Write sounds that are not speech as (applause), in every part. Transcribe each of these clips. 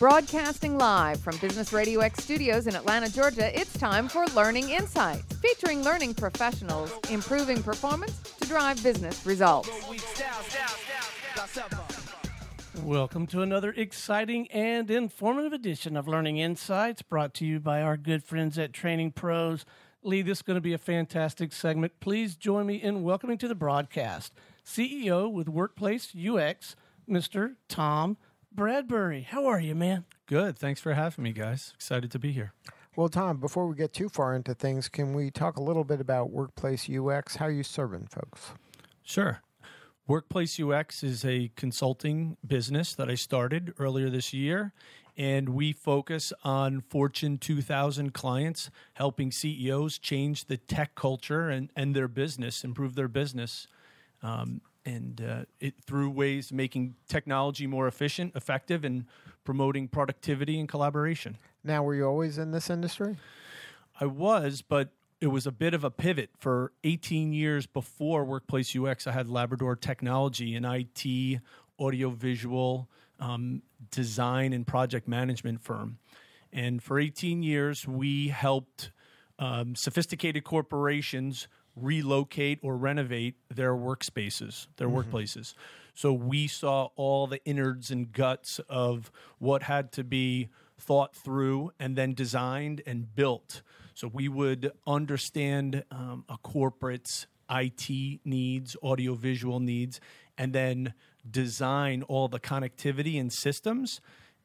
Broadcasting live from Business Radio X studios in Atlanta, Georgia, it's time for Learning Insights, featuring learning professionals improving performance to drive business results. Welcome to another exciting and informative edition of Learning Insights brought to you by our good friends at Training Pros. Lee, this is going to be a fantastic segment. Please join me in welcoming to the broadcast CEO with Workplace UX, Mr. Tom Bradbury. How are you, man? Good. Thanks for having me, guys. Excited to be here. Well, Tom, before we get too far into things, can we talk a little bit about Workplace UX? How are you serving folks? Sure. Workplace UX is a consulting business that I started earlier this year, and we focus on Fortune 2000 clients, helping CEOs change the tech culture and, and their business, improve their business. Um, and uh, it through ways making technology more efficient, effective, and promoting productivity and collaboration. Now, were you always in this industry? I was, but it was a bit of a pivot. For 18 years before Workplace UX, I had Labrador Technology, an IT, audiovisual, um, design, and project management firm. And for 18 years, we helped um, sophisticated corporations relocate or renovate their workspaces, their mm-hmm. workplaces. So we saw all the innards and guts of what had to be thought through and then designed and built. So we would understand um, a corporate's IT needs, audiovisual needs, and then design all the connectivity and systems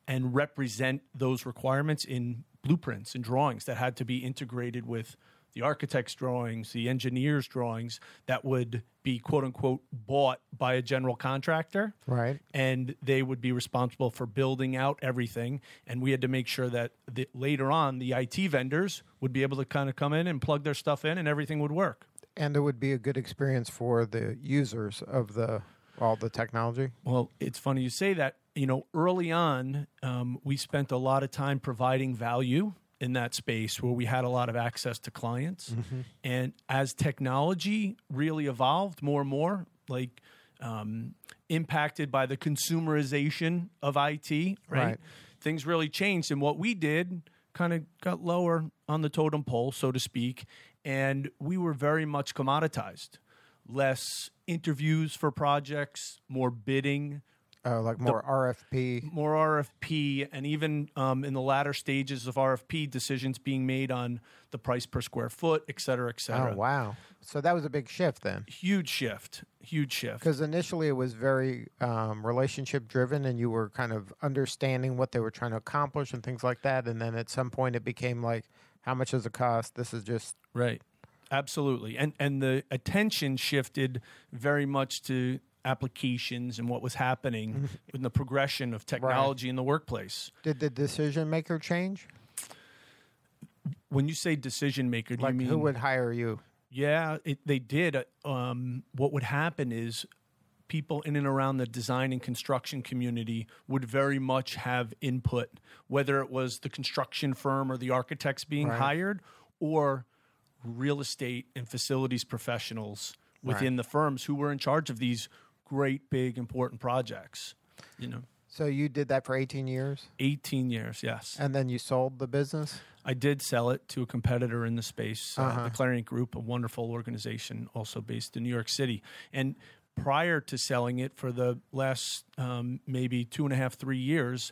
and represent those requirements in blueprints and drawings that had to be integrated with the architect's drawings, the engineer's drawings that would be quote unquote bought by a general contractor. Right. And they would be responsible for building out everything. And we had to make sure that the, later on the IT vendors would be able to kind of come in and plug their stuff in and everything would work. And it would be a good experience for the users of the all the technology. Well, it's funny you say that. You know, early on, um, we spent a lot of time providing value in that space where we had a lot of access to clients. Mm-hmm. And as technology really evolved more and more, like um, impacted by the consumerization of IT, right? right? Things really changed. And what we did kind of got lower on the totem pole, so to speak. And we were very much commoditized. Less interviews for projects, more bidding, uh, like more the, RFP, more RFP, and even um, in the latter stages of RFP, decisions being made on the price per square foot, et cetera, et cetera. Oh wow! So that was a big shift then. Huge shift, huge shift. Because initially it was very um, relationship driven, and you were kind of understanding what they were trying to accomplish and things like that. And then at some point it became like, how much does it cost? This is just right. Absolutely, and and the attention shifted very much to applications and what was happening mm-hmm. in the progression of technology in the workplace. Did the decision maker change? When you say decision maker, do like you mean who would hire you? Yeah, it, they did. Um, what would happen is people in and around the design and construction community would very much have input, whether it was the construction firm or the architects being right. hired, or real estate and facilities professionals within right. the firms who were in charge of these great, big, important projects. You know. So you did that for 18 years? 18 years, yes. And then you sold the business? I did sell it to a competitor in the space, uh, uh-huh. the Clariant Group, a wonderful organization also based in New York City. And prior to selling it for the last um, maybe two and a half, three years,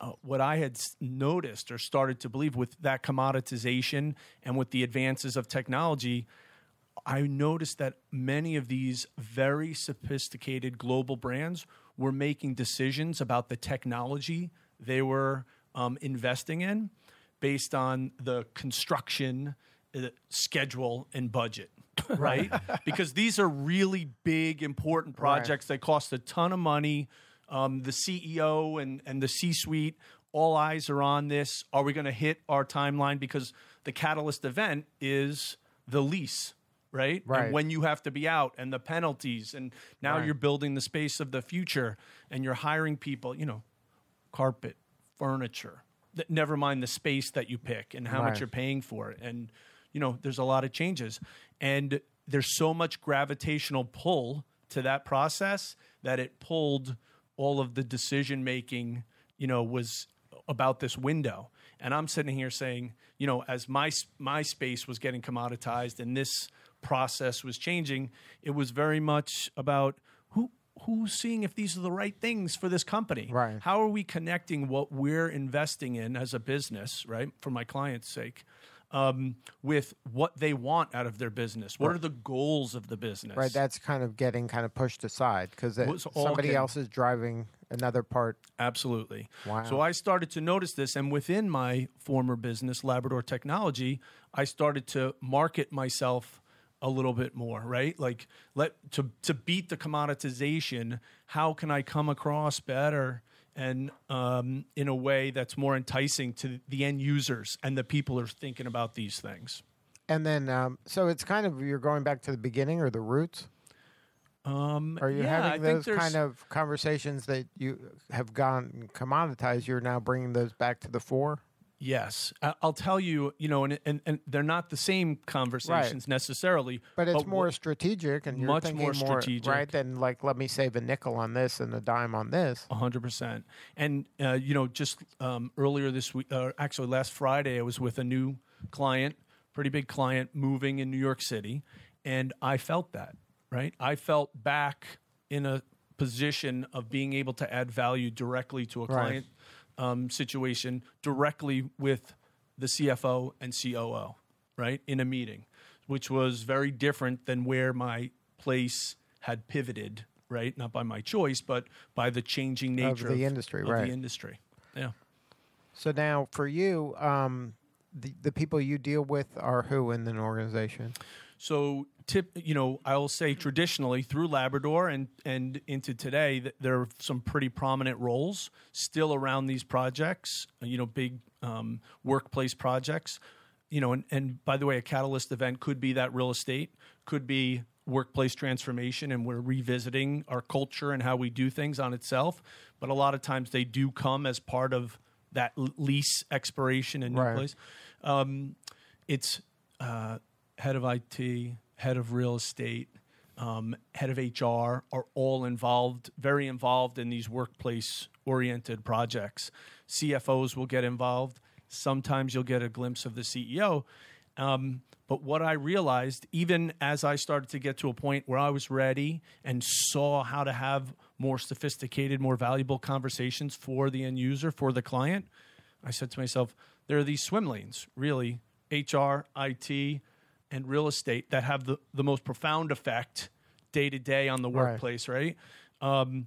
uh, what I had noticed or started to believe with that commoditization and with the advances of technology – I noticed that many of these very sophisticated global brands were making decisions about the technology they were um, investing in based on the construction uh, schedule and budget, (laughs) right? because these are really big, important projects. Right. They cost a ton of money. Um, the CEO and, and the C suite, all eyes are on this. Are we going to hit our timeline? Because the catalyst event is the lease right? Right. And when you have to be out and the penalties, and now right. you're building the space of the future, and you're hiring people. You know, carpet, furniture. Never mind the space that you pick and how right. much you're paying for it, and you know, there's a lot of changes, and there's so much gravitational pull to that process that it pulled all of the decision making. You know, was about this window. And I'm sitting here saying, you know, as my my space was getting commoditized and this process was changing, it was very much about who who's seeing if these are the right things for this company. Right. How are we connecting what we're investing in as a business, right, for my client's sake, um, with what they want out of their business? What are the goals of the business? Right, that's kind of getting kind of pushed aside because somebody getting- else is driving another part. Absolutely. Wow. So I started to notice this, and within my former business, Labrador Technology, I started to market myself a little bit more, right? Like let to to beat the commoditization. How can I come across better and um, in a way that's more enticing to the end users and the people who are thinking about these things? And then, um, so it's kind of you're going back to the beginning or the roots. Um, Are you yeah, having those kind of conversations that you have gone commoditized? You're now bringing those back to the fore. Yes, I'll tell you. You know, and and, and they're not the same conversations necessarily, But it's wh- more strategic, and you're much more strategic. right? Than like, let me save a nickel on this and a dime on this. A hundred percent. And uh, you know, just um, earlier this week, uh, actually last Friday, I was with a new client, pretty big client, moving in New York City, and I felt that. Right, I felt back in a position of being able to add value directly to a Right. client um, situation, directly with the CFO and COO. Right in a meeting, which was very different than where my place had pivoted. Right, not by my choice, but by the changing nature of the industry, of right. the industry. Yeah. So now, for you, um, the the people you deal with are who in an organization? So, tip, you know, I will say traditionally through Labrador and and into today, there are some pretty prominent roles still around these projects. You know, big um, workplace projects. You know, and, and by the way, a catalyst event could be that real estate, could be workplace transformation, and we're revisiting our culture and how we do things on itself. But a lot of times they do come as part of that lease expiration and new Right. place. Um, it's uh, head of IT, head of real estate, um, head of HR are all involved, very involved in these workplace oriented projects. CFOs will get involved. Sometimes you'll get a glimpse of the CEO. Um, but what I realized, even as I started to get to a point where I was ready and saw how to have more sophisticated, more valuable conversations for the end user, for the client, I said to myself, there are these swim lanes, really, HR, IT, and real estate that have the, the most profound effect day to day on the workplace, right? Um,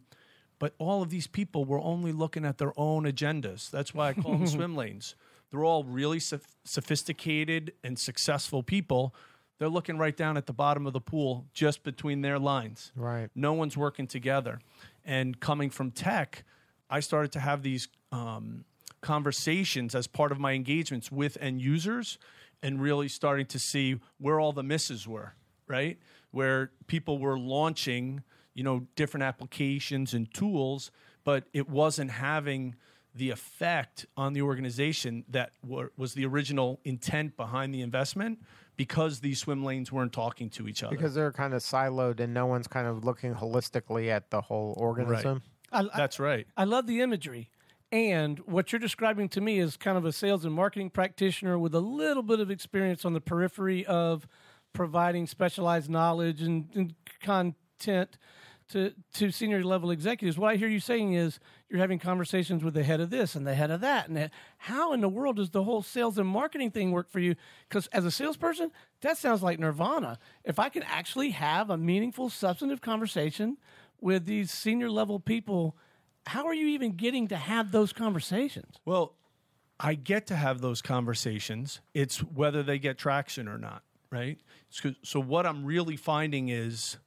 but all of these people were only looking at their own agendas. That's why I call them (laughs) swim lanes. They're all really soph- sophisticated and successful people. They're looking right down at the bottom of the pool, just between their lines. Right. No one's working together. And coming from tech, I started to have these um, conversations as part of my engagements with end users and really starting to see where all the misses were, right? Where people were launching, you know, different applications and tools, but it wasn't having the effect on the organization that were, was the original intent behind the investment because these swim lanes weren't talking to each other. Because they're kind of siloed and no one's kind of looking holistically at the whole organism. I, I, That's right. I love the imagery. And what you're describing to me is kind of a sales and marketing practitioner with a little bit of experience on the periphery of providing specialized knowledge and, and content to, to senior level executives. What I hear you saying is you're having conversations with the head of this and the head of that. And that, how in the world does the whole sales and marketing thing work for you? Because as a salesperson, that sounds like nirvana. If I can actually have a meaningful, substantive conversation with these senior level people, how are you even getting to have those conversations? Well, I get to have those conversations. It's whether they get traction or not, right? So, so what I'm really finding is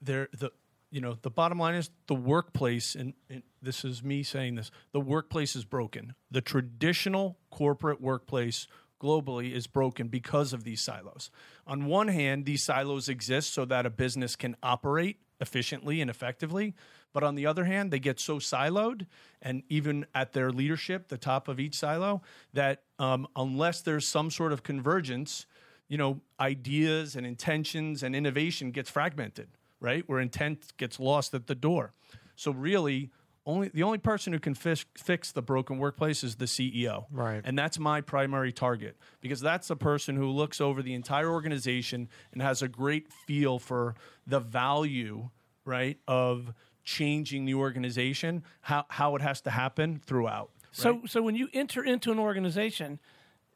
there the you know the bottom line is the workplace and, and this is me saying this the workplace is broken the traditional corporate workplace globally is broken because of these silos. On one hand these silos exist so that a business can operate efficiently and effectively but on the other hand they get so siloed and even at their leadership the top of each silo that um, unless there's some sort of convergence you know ideas and intentions and innovation gets fragmented right? Where intent gets lost at the door. So really only the only person who can fix, fix the broken workplace is the CEO. Right. And that's my primary target because that's the person who looks over the entire organization and has a great feel for the value, right, of changing the organization, how how it has to happen throughout. So, right? so when you enter into an organization,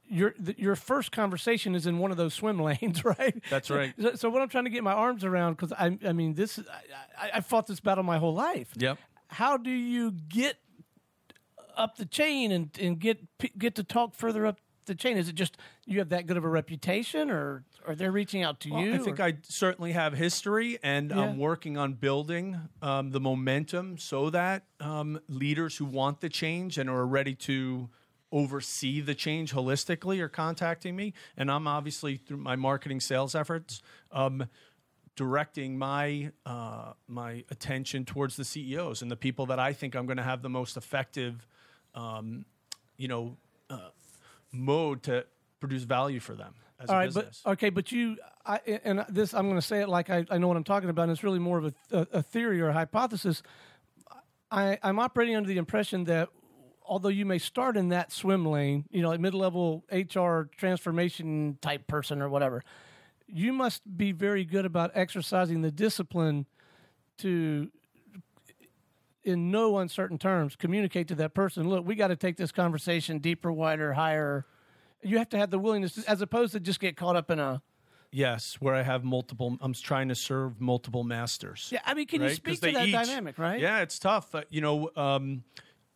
your the, your first conversation is in one of those swim lanes, (laughs) right? That's right. So, so what I'm trying to get my arms around, because I, I mean, this, I, I, I fought this battle my whole life. Yep. How do you get up the chain and and get get to talk further up the chain? Is it just you have that good of a reputation, or are they reaching out to Well, you? I think or- I certainly have history, and Yeah. I'm working on building um, the momentum so that um, leaders who want the change and are ready to oversee the change holistically are contacting me. And I'm obviously through my marketing sales efforts. Um, directing my uh, my attention towards the CEOs and the people that I think I'm going to have the most effective, um, you know, uh, mode to produce value for them as All a right, business. but okay, but you I, and this I'm going to say it like I, I know what I'm talking about. And it's really more of a, a, a theory or a hypothesis. I, I'm operating under the impression that although you may start in that swim lane, you know, like mid-level HR transformation type person or whatever, you must be very good about exercising the discipline to in no uncertain terms communicate to that person look we got to take this conversation deeper wider higher you have to have the willingness to, as opposed to just get caught up in a Yes, where I have multiple. I'm trying to serve multiple masters. yeah i mean can you speak to that each- dynamic right Yeah, it's tough. Uh, you know, um,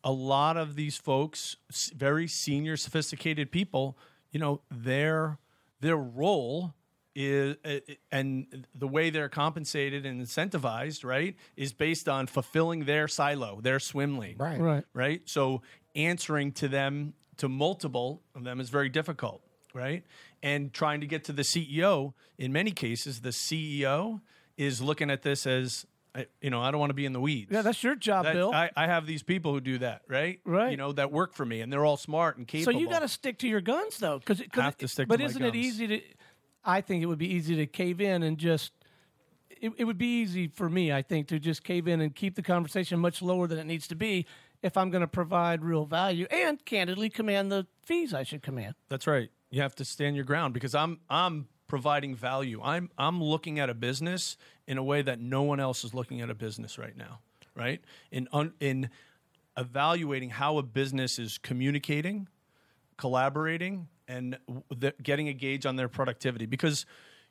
a lot of these folks, very senior, sophisticated people. You know, their their role is, uh, and the way they're compensated and incentivized, right, is based on fulfilling their silo, their swim lane Right. right right? So answering to them, to multiple of them, is very difficult, right? And trying to get to the CEO, in many cases, the CEO is looking at this as, I- you know, I don't want to be in the weeds. yeah that's your job That- bill I, I have these people who do that, right? Right. You know, that work for me, and they're all smart and capable. so you got to stick to your guns though because Have to stick to but my isn't it guns. easy to i think it would be easy to cave in and just it, it would be easy for me i think to just cave in and keep the conversation much lower than it needs to be if i'm going to provide real value and candidly command the fees i should command That's right. You have to stand your ground because I'm I'm providing value. I'm I'm looking at a business in a way that no one else is looking at a business right now, right? In un, in evaluating how a business is communicating, collaborating, and the, getting a gauge on their productivity. Because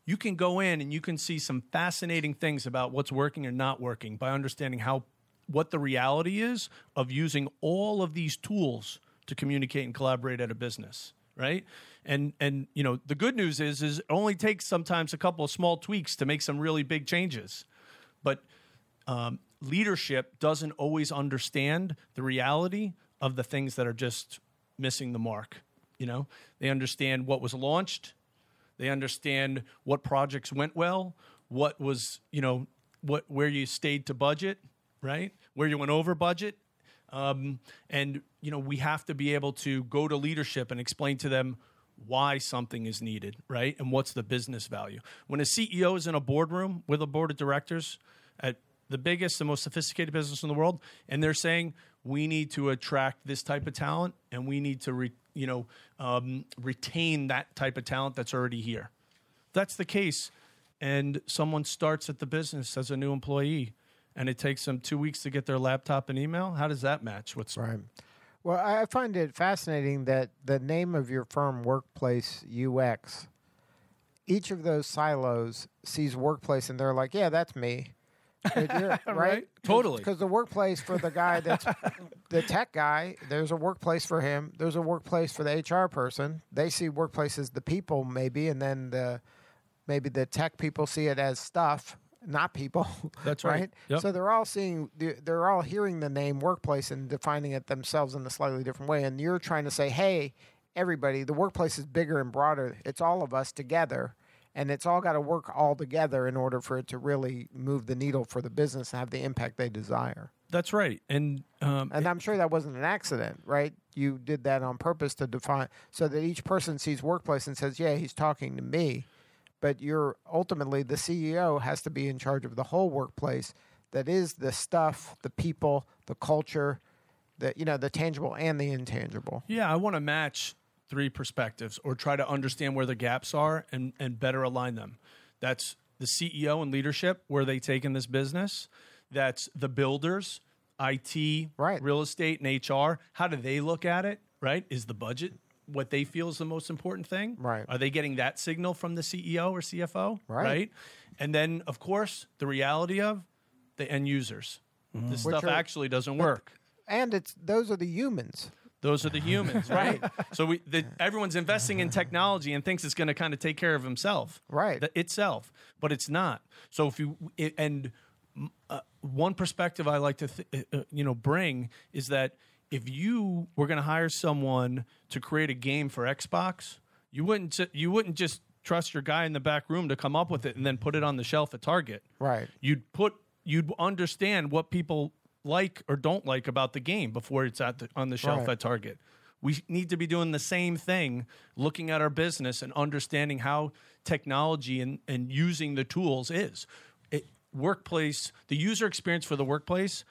you can go in and you can see some fascinating things about what's working or not working by understanding how what the reality is of using all of these tools to communicate and collaborate at a business right? And and you know the good news is is it only takes sometimes a couple of small tweaks to make some really big changes. But um, leadership doesn't always understand the reality of the things that are just missing the mark you know? They understand what was launched. They understand what projects went well what was you know what where you stayed to budget right? Where you went over budget. Um, and you know we have to be able to go to leadership and explain to them why something is needed right? And what's the business value? When a ceo is in a boardroom with a board of directors at the biggest the most sophisticated business in the world and they're saying we need to attract this type of talent and we need to re, you know um, retain that type of talent that's already here that's the case and someone starts at the business as a new employee and it takes them two weeks to get their laptop and email how does that match what's Right. Well, I I find it fascinating that the name of your firm, Workplace UX, each of those silos sees workplace and they're like, yeah, that's me. But (laughs) you're- right? Totally. Because the workplace for the guy that's (laughs) the tech guy, there's a workplace for him. There's a workplace for the HR person. They see workplaces the people, maybe, and then the maybe the tech people see it as stuff, not people. (laughs) That's right. Yep. So they're all seeing, they're all hearing the name workplace and defining it themselves in a slightly different way. And you're trying to say, hey, everybody, the workplace is bigger and broader. It's all of us together. And it's all got to work all together in order for it to really move the needle for the business and have the impact they desire. that's right and um, And I'm sure that wasn't an accident, right? You did that on purpose to define so that each person sees workplace and says, "Yeah, he's talking to me." But you're ultimately the CEO has to be in charge of the whole workplace, that is the stuff, the people, the culture, the you know the tangible and the intangible. Yeah, I want to match three perspectives or try to understand where the gaps are and, and better align them. That's the CEO and leadership, where they take in this business. That's the builders, IT, Right. real estate, and HR. How do they look at it? Right? Is the budget what they feel is the most important thing? Right. Are they getting that signal from the CEO or CFO? Right. And then, of course, the reality of the end users. Mm-hmm. This Which stuff are- actually doesn't work. And it's those are the humans. Those are the humans, (laughs) right? so we, the, everyone's investing in technology and thinks it's going to kind of take care of himself, Right. th- itself, but it's not. So if you it, and uh, one perspective I like to th- uh, uh, you know bring is that if you were going to hire someone to create a game for Xbox, you wouldn't you wouldn't just trust your guy in the back room to come up with it and then put it on the shelf at Target. Right. You'd put you'd understand what people like or don't like about the game before it's at the, on the shelf Right. at Target. We need to be doing the same thing, looking at our business and understanding how technology and, and using the tools is. It, workplace, the user experience for the workplace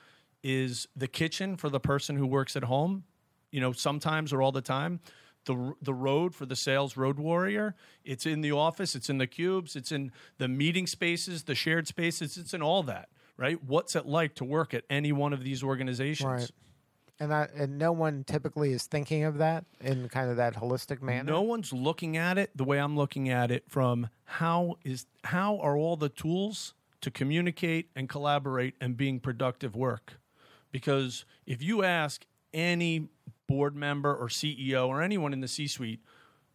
is the kitchen for the person who works at home, you know, sometimes or all the time. The, the road for the sales road warrior. It's in the office, it's in the cubes, it's in the meeting spaces, the shared spaces, it's in all that, right? What's it like to work at any one of these organizations? Right. And I, and no one typically is thinking of that in kind of that holistic manner. No one's looking at it the way I'm looking at it from how is how are all the tools to communicate and collaborate and being productive work? Because if you ask any board member or CEO or anyone in the C-suite,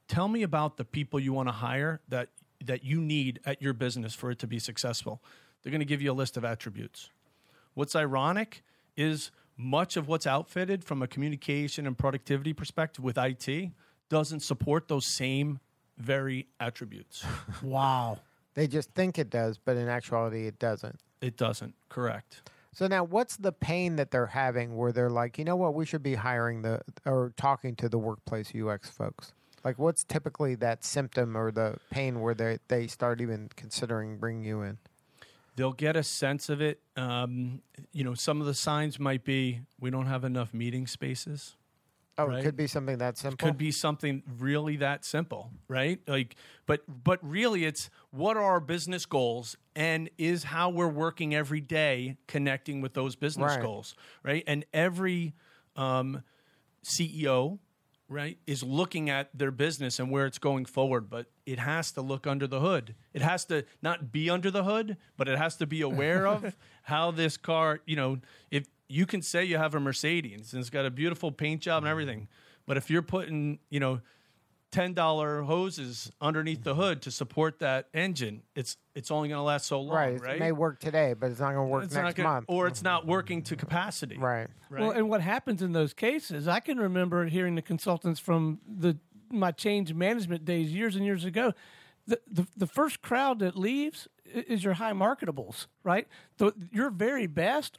tell me about the people you want to hire that that you need at your business for it to be successful. They're going to give you a list of attributes. What's ironic is much of what's outfitted from a communication and productivity perspective with IT doesn't support those same very attributes. (laughs) Wow. They just think it does, but in actuality, it doesn't. it doesn't. Correct. So now, what's the pain that they're having where they're like, you know what, we should be hiring the or talking to the workplace UX folks? Like, what's typically that symptom or the pain where they they start even considering bringing you in? They'll get a sense of it. Um, you know, some of the signs might be we don't have enough meeting spaces. Oh, Right. it could be something that simple. could be something really that simple right like but but really it's what are our business goals and is how we're working every day connecting with those business Right. goals right and every um, ceo right is looking at their business and where it's going forward but it has to look under the hood. It has to not be under the hood but it has to be aware of (laughs) how this car you know if you can say you have a mercedes and it's got a beautiful paint job and everything but if you're putting you know ten dollar hoses underneath the hood to support that engine, it's it's only going to last so long, right. right? It may work today, but it's not going to work It's next gonna- month. or it's not working to capacity, right. Right. Well, and what happens in those cases, I can remember hearing the consultants from the my change management days years and years ago. The, the, the first crowd that leaves is your high marketables, right? The, your very best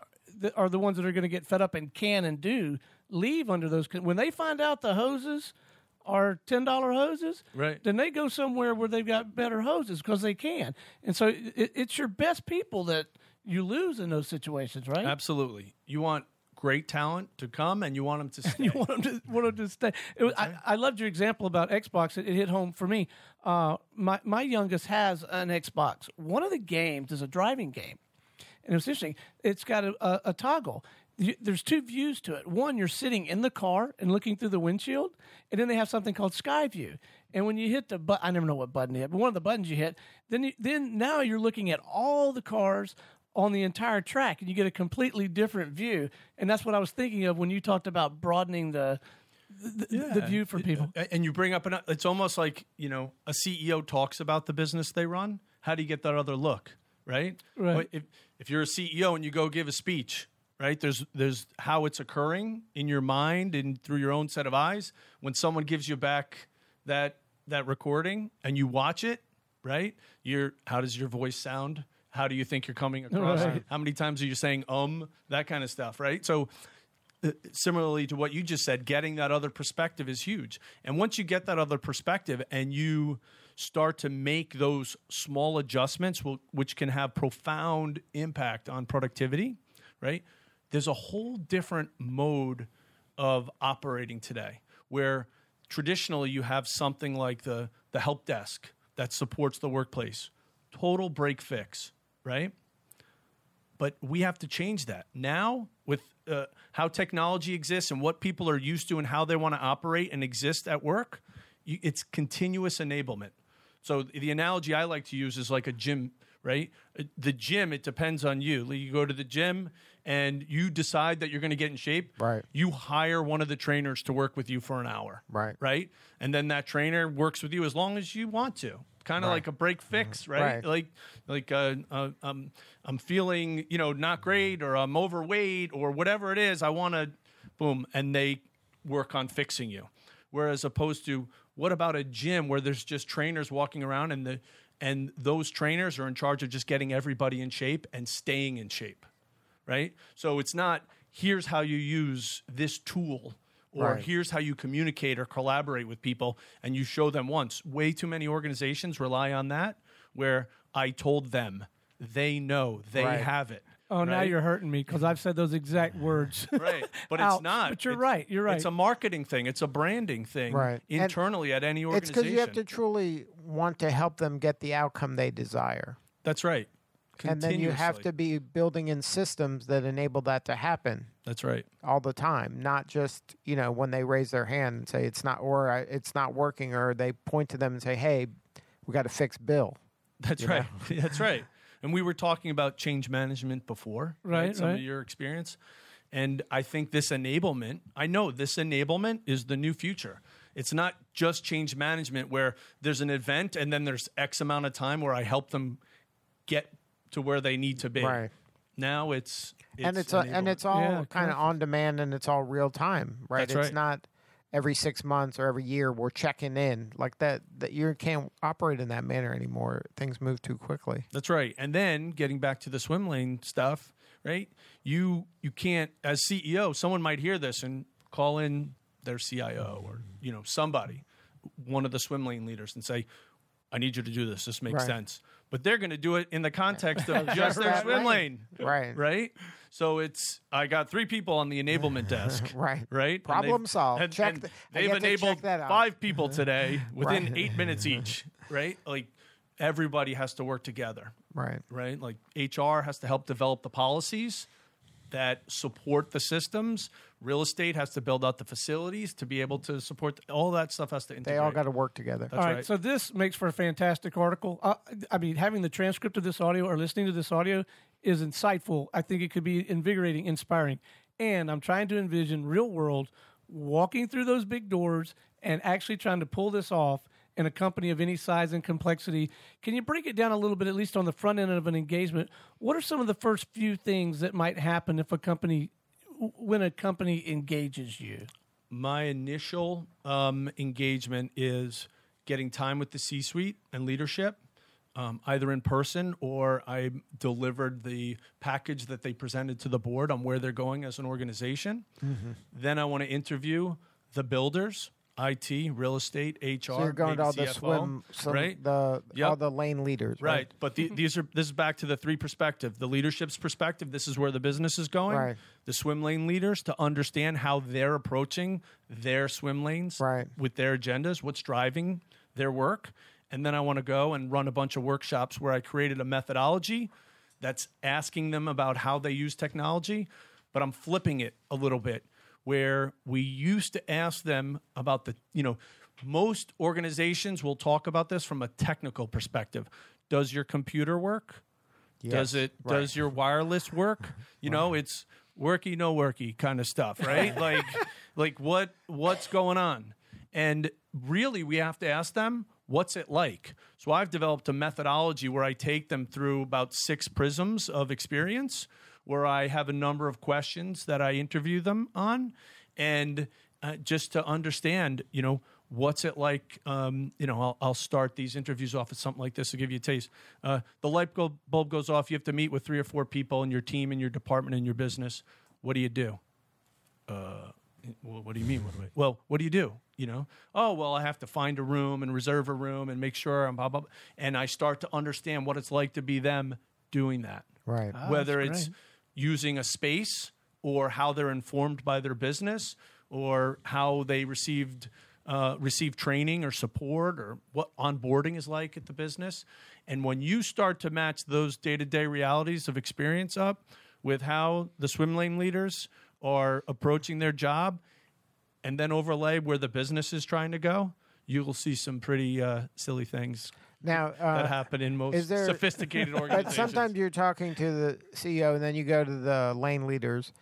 are the ones that are going to get fed up and can and do leave under those. When they find out the hoses are ten dollar hoses, Right. Then they go somewhere where they've got better hoses because they can. And so it, it's your best people that you lose in those situations, right? Absolutely, you want great talent to come, and you want them to (laughs) stay. you want them to want them to stay. It was, I, I loved your example about Xbox. It, it hit home for me. Uh, my my youngest has an Xbox. One of the games is a driving game, and it's interesting. It's got a, a, a toggle. You- There's two views to it. One, you're sitting in the car and looking through the windshield, and then they have something called Sky View. And when you hit the button, I never know what button you hit, but one of the buttons you hit, then you, then now you're looking at all the cars on the entire track, and you get a completely different view. And that's what I was thinking of when you talked about broadening the the, the view for people. And you bring up an. It's almost like you know a CEO talks about the business they run. How do you get that other look, right? Right. If if you're a CEO and you go give a speech, right? There's there's how it's occurring in your mind and through your own set of eyes. When someone gives you back that that recording and you watch it, right? You're how does your voice sound? How do you think you're coming across? Right. How many times are you saying um? That kind of stuff, right? So uh, similarly to what you just said, getting that other perspective is huge. And once you get that other perspective and you start to make those small adjustments, which can have profound impact on productivity, right? There's a whole different mode of operating today where traditionally you have something like the, the help desk that supports the workplace, total break fix, right? but we have to change that. Now with uh, how technology exists and what people are used to and how they want to operate and exist at work you, it's continuous enablement. So the analogy i like to use is like a gym right Uh, the gym it depends on you you go to the gym and you decide that you're going to get in shape Right. you hire one of the trainers to work with you for an hour Right. right and then that trainer works with you as long as you want to kind of Right. like a break fix right, Right. like like uh, uh, um, I'm feeling you know not great or I'm overweight or whatever it is I want to boom and they work on fixing you whereas opposed to what about a gym where there's just trainers walking around and the and those trainers are in charge of just getting everybody in shape and staying in shape right so it's not here's how you use this tool or Right. here's how you communicate or collaborate with people and you show them once way too many organizations rely on that where i told them they know they Right. have it Oh, now you're hurting me because I've said those exact words. (laughs) right but it's Ouch. not But you're It's- right. You're right. it's a marketing thing it's a branding thing Right. And internally at any organization. It's because you have to truly want to help them get the outcome they desire. that's right And then you have to be building in systems that enable that to happen that's right all the time, not just, you know, when they raise their hand and say it's not or uh, it's not working or they point to them and say, "Hey, we got to fix Bill." That's you right. (laughs) That's right. And we were talking about change management before, Right, Some right. of your experience. And I think this enablement, I know this enablement is the new future. It's not just change management where there's an event and then there's X amount of time where I help them get to where they need to be. Right. Now it's, and it's a, and it's all Yeah, kind of on demand and it's all real time, right? That's it's right. not every 6 months or every year we're checking in like that that you can't operate in that manner anymore. Things move too quickly. That's right. And then getting back to the swim lane stuff, right? You you can't as CEO, someone might hear this and call in their CIO or you know somebody, one of the swim lane leaders, and say, "I need you to do this. This makes Right. sense." But they're going to do it in the context of (laughs) just their swim lane, Right. right? So it's I got three people on the enablement (laughs) desk, Right. right? Problem they've- solved. and- Check and the- they've get check enabled that five people today within Right. eight minutes each, right? Like everybody has to work together Right. right? Like HR has to help develop the policies that support the systems. Real estate has to build out the facilities to be able to support all that stuff has to integrate. They all got to work together. That's All right, right. so this makes for a fantastic article. Uh, I mean, having the transcript of this audio or listening to this audio is insightful. I think it could be invigorating, inspiring. And I'm trying to envision real world walking through those big doors and actually trying to pull this off in a company of any size and complexity. Can you break it down a little bit, at least on the front end of an engagement? What are some of the first few things that might happen if a company, when a company engages you? My initial um, engagement is getting time with the C-suite and leadership, um, either in person or I delivered the package that they presented to the board on where they're going as an organization. Mm-hmm. Then I want to interview the builders. IT, real estate, HR, So you're going to all the CFO, swim, some, right? the Yep. all the lane leaders, right? Right. But the, these are this is back to the three perspective. The leadership's perspective, this is where the business is going. Right. The swim lane leaders to understand how they're approaching their swim lanes Right. with their agendas, what's driving their work. And then I want to go and run a bunch of workshops where I created a methodology that's asking them about how they use technology, but I'm flipping it a little bit where we used to ask them about the, you know, most organizations will talk about this from a technical perspective. Does your computer work? Does it right. does your wireless work? You know, it's worky no worky kind of stuff, right? (laughs) like like what what's going on? And really we have to ask them what's it like? So I've developed a methodology where I take them through about 6 prisms of experience where I have a number of questions that I interview them on and uh, just to understand, you know, what's it like? Um, you know, I'll, I'll start these interviews off with something like this to give you a taste. Uh, the light bulb goes off. You have to meet with three or four people in your team, in your department, in your business. What do you do? Uh, what do you mean? What do I, well, what do you do? You know, oh well, I have to find a room and reserve a room and make sure I'm blah blah, blah. and I start to understand what it's like to be them doing that. Right. Ah, Whether that's it's great. using a space or how they're informed by their business or how they received uh, received training or support or what onboarding is like at the business. And when you start to match those day to day realities of experience up with how the swim lane leaders are approaching their job, and then overlay where the business is trying to go, you will see some pretty uh, silly things Now, uh, that happen in most there- sophisticated (laughs) But organizations. sometimes you're talking to the CEO, and then you go to the lane leaders,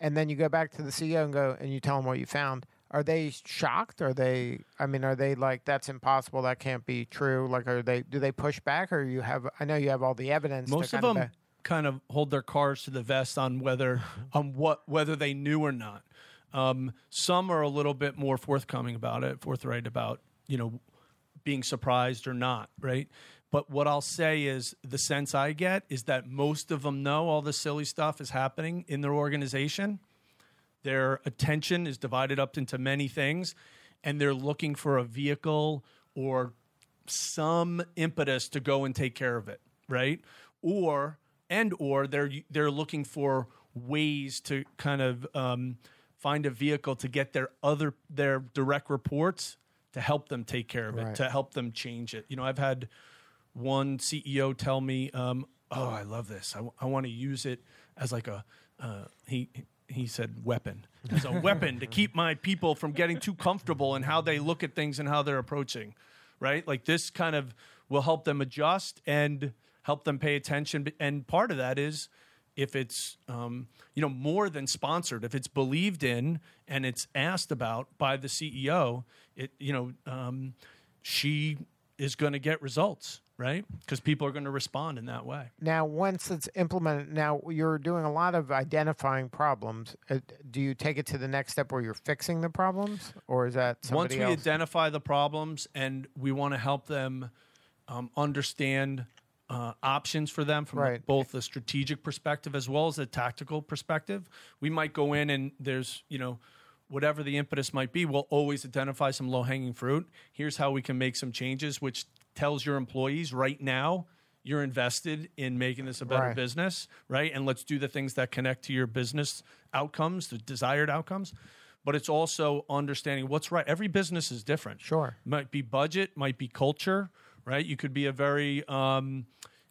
and then you go back to the CEO and go and you tell them what you found. Are they shocked? Are they? I mean, are they like that's impossible? That can't be true. Like, are they? Do they push back, or you have? I know you have all the evidence. most to of them back- kind of hold their cards to the vest on whether on what whether they knew or not. Um, some are a little bit more forthcoming about it, forthright about you know being surprised or not, right? But what I'll say is the sense I get is that most of them know all the silly stuff is happening in their organization. Their attention is divided up into many things, and they're looking for a vehicle or some impetus to go and take care of it, right? Or and or they're they're looking for ways to kind of um, find a vehicle to get their other their direct reports to help them take care of it, Right. to help them change it. You know, I've had one CEO tell me, um, "Oh, I love this. I, want to use it as like a uh, he." He said, "Weapon as a weapon to keep my people from getting too comfortable in how they look at things and how they're approaching, right? Like this kind of will help them adjust and help them pay attention. And part of that is if it's um, you know more than sponsored, if it's believed in and it's asked about by the CEO, it you know um, she is going to get results, right? Because people are going to respond in that way. now once it's implemented. Now you're doing a lot of identifying problems. Uh, do you take it to the next step where you're fixing the problems, or is that Once we else? identify the problems and we want to help them um, understand uh, options for them from Right. both the strategic perspective as well as the tactical perspective, we might go in and there's, you know, whatever the impetus might be, we'll always identify some low hanging fruit. Here's how we can make some changes, which tells your employees right now you're invested in making this a better Right. business, right? And let's do the things that connect to your business outcomes, the desired outcomes. But it's also understanding what's right. Every business is different. Sure. Might be budget, might be culture, right? You could be a very, um,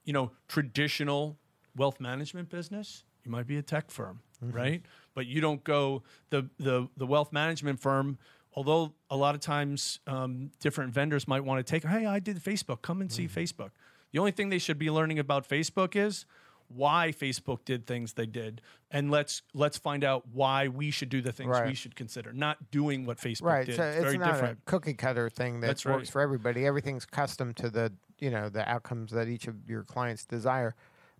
you know, traditional wealth management business. You might be a tech firm, right? But you don't go the the the wealth management firm. Although a lot of times um, different vendors might want to take, hey, I did Facebook. Come and see Facebook. The only thing they should be learning about Facebook is why Facebook did things they did, and let's let's find out why we should do the things Right. we should consider, not doing what Facebook right did. so it's it's very not different. a cookie cutter thing that That's works right. for everybody everything's custom to the you know the outcomes that each of your clients desire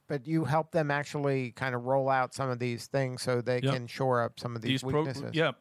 but you help them actually kind of roll out some of these things so they Yep. can shore up some of these, these pro- weaknesses yeah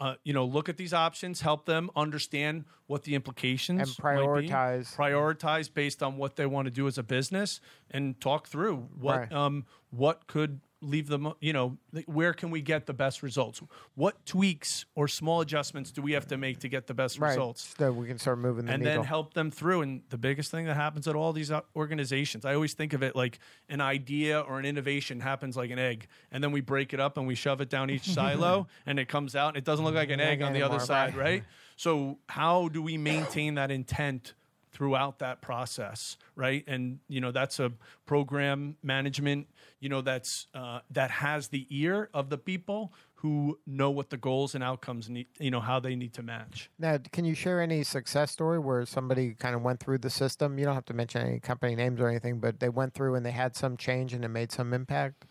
uh, you know look at these options help them understand what the implications and might be. prioritize prioritize based on what they want to do as a business and talk through what Right. um what could leave them you know where can we get the best results what tweaks or small adjustments do we have to make to get the best right results so we can start moving the and needle then help them through. And the biggest thing that happens at all these uh, organizations, I always think of it like an idea or an innovation happens like an egg, and then we break it up and we shove it down each (laughs) silo, and it comes out, and it doesn't look like an egg on the other side, right? So how do we maintain that intent? Throughout that process right? And you know that's a program management you know that's uh, that has the ear of the people who know what the goals and outcomes need you know how they need to match. Now can you share any success story where somebody kind of went through the system? You don't have to mention any company names or anything but they went through and they had some change and it made some impact?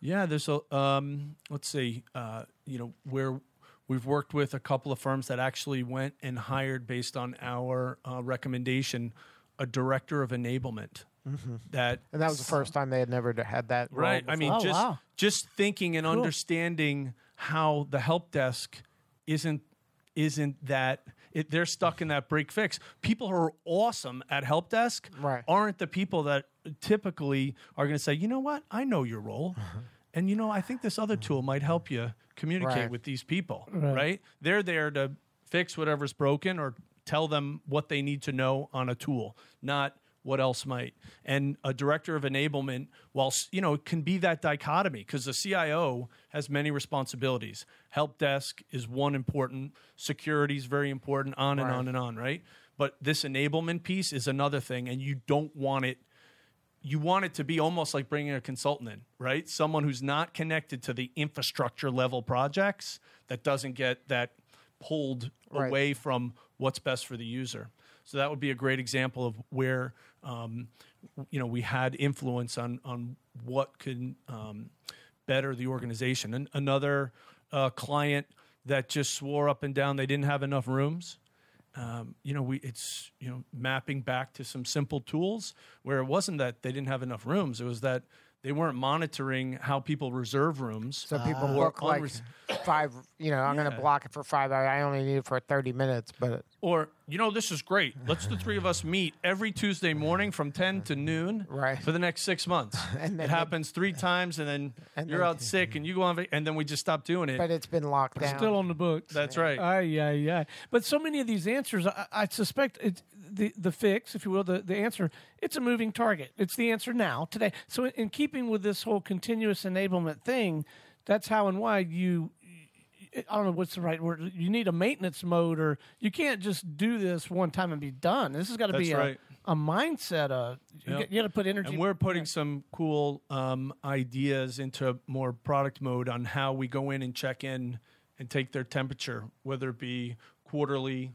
Yeah, there's a um, let's see, uh, you know, where we've worked with a couple of firms that actually went and hired based on our uh, recommendation a director of enablement. That and that was the first time they had never had that role right. I mean, Oh, just wow. just thinking and understanding how the help desk isn't isn't that it, they're stuck in that break fix. People who are awesome at help desk Right. aren't the people that typically are going to say, you know what, I know your role, and you know I think this other tool might help you communicate Right. with these people. Right. They're there to fix whatever's broken or tell them what they need to know on a tool, not what else might. And a director of enablement, while you know, it can be that dichotomy because the CIO has many responsibilities. Help desk is one important, security is very important, on and Right. on and on, right? But this enablement piece is another thing, and you don't want it you want it to be almost like bringing a consultant in, right? Someone who's not connected to the infrastructure level projects that doesn't get that pulled Right. away from what's best for the user. So that would be a great example of where um, you know we had influence on on what could um, better the organization. And another uh, client that just swore up and down they didn't have enough rooms um, you know, we it's you know mapping back to some simple tools where it wasn't that they didn't have enough rooms; it was that they weren't monitoring how people reserve rooms. So people Or book like unres- five. You know, I'm going to block it for five hours. I only need it for 30 minutes, but Or you know, this is great. Let's the three of us meet every Tuesday morning from ten to noon Right. for the next six months. (laughs) And it then- happens three times, and then (laughs) And you're then- out sick, and you go on, and then we just stop doing it. but it's been locked down. Still on the books. That's right. Aye, yeah, yeah. But so many of these answers, I, I suspect it's the the fix, if you will, the, the answer. It's a moving target. It's the answer now, today. So, in, in keeping with this whole continuous enablement thing, that's how and why you. I don't know what's the right word. You need a maintenance mode, or you can't just do this one time and be done. This has got to be a, right. a mindset. Of, you, Yep. got, got to put energy. And we're putting some cool um, ideas into more product mode on how we go in and check in and take their temperature, whether it be quarterly,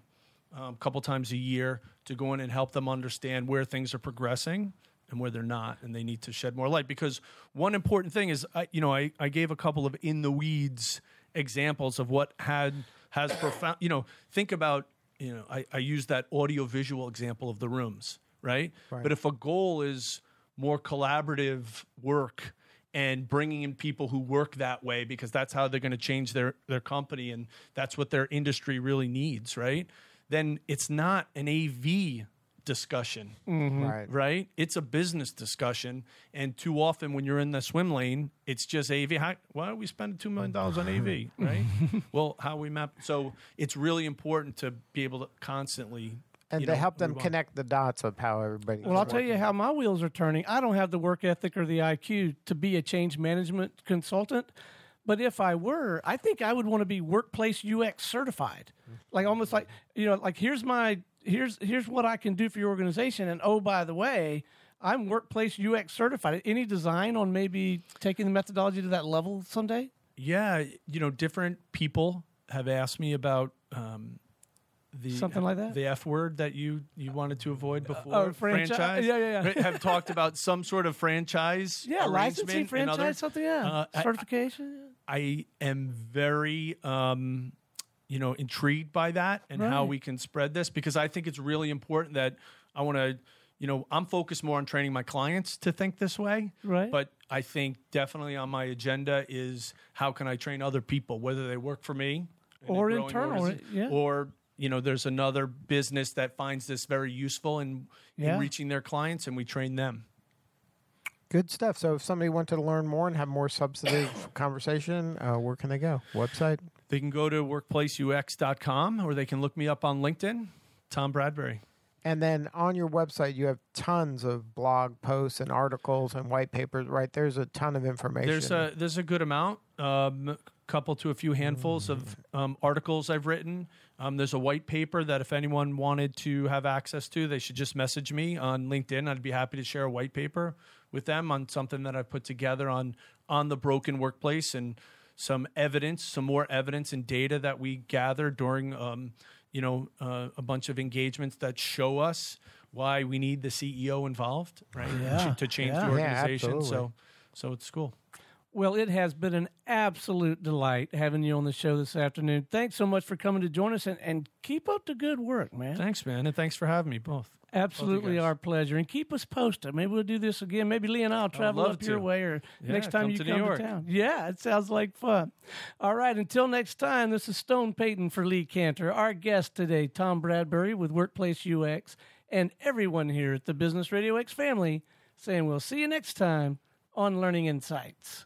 a um, couple times a year, to go in and help them understand where things are progressing and where they're not, and they need to shed more light. Because one important thing is, I, you know, I, I gave a couple of in the weeds examples of what had has profound. You know, think about you know, I, I use that audio visual example of the rooms, right? But if a goal is more collaborative work and bringing in people who work that way because that's how they're going to change their, their company and that's what their industry really needs, right? Then it's not an AV discussion mm-hmm. Right. right? It's a business discussion, and too often when you're in the swim lane, it's just AV. How, why are we spending two million dollars on AV, (laughs) right? well, how we map. So it's really important to be able to constantly And you to know, help them move on. connect the dots of how everybody. Well, I'll tell you how my wheels are turning. I don't have the work ethic or the IQ to be a change management consultant. But if I were, I think I would want to be workplace UX certified. Like almost like, you know, like here's my here's here's what I can do for your organization and oh by the way, I'm workplace UX certified. Any design on maybe taking the methodology to that level someday? Yeah, you know, different people have asked me about um, the Something like that? the F word that you you wanted to avoid before. oh, franchi- yeah, yeah, yeah. Have talked about some sort of franchise. (laughs) Yeah, licensing, franchise, other- something, yeah. Uh, Certification. I am very, um, you know, intrigued by that and how we can spread this because I think it's really important that I want to, you know, I'm focused more on training my clients to think this way. Right. But I think definitely on my agenda is how can I train other people, whether they work for me Or internal, organiza- yeah. or you know, there's another business that finds this very useful in, Yeah. in reaching their clients, and we train them. Good stuff. So if somebody wanted to learn more and have more substantive (coughs) conversation, uh, where can they go? Website. They can go to workplaceux.com or they can look me up on LinkedIn, Tom Bradbury. And then on your website, you have tons of blog posts and articles and white papers. Right there's a ton of information. There's a there's a good amount, um, couple to a few handfuls of um, articles I've written. Um, there's a white paper that if anyone wanted to have access to, they should just message me on LinkedIn. I'd be happy to share a white paper with them on something that I've put together on on the broken workplace and some evidence, some more evidence and data that we gather during, um, you know, uh, a bunch of engagements that show us why we need the CEO involved, right, Yeah, to, to change yeah. the organization. absolutely. so, so it's cool. Well, it has been an absolute delight having you on the show this afternoon. Thanks so much for coming to join us and, and keep up the good work, man. Thanks, man, and thanks for having me both. Absolutely guys. our pleasure. And keep us posted. Maybe we'll do this again. Maybe Lee and I'll travel up your way or Yeah, next time come you to come New York. to town. Yeah, it sounds like fun. All right, until next time, this is Stone Payton for Lee Kantor. Our guest today, Tom Bradbury with Workplace UX, and everyone here at the Business Radio X family saying we'll see you next time on Learning Insights.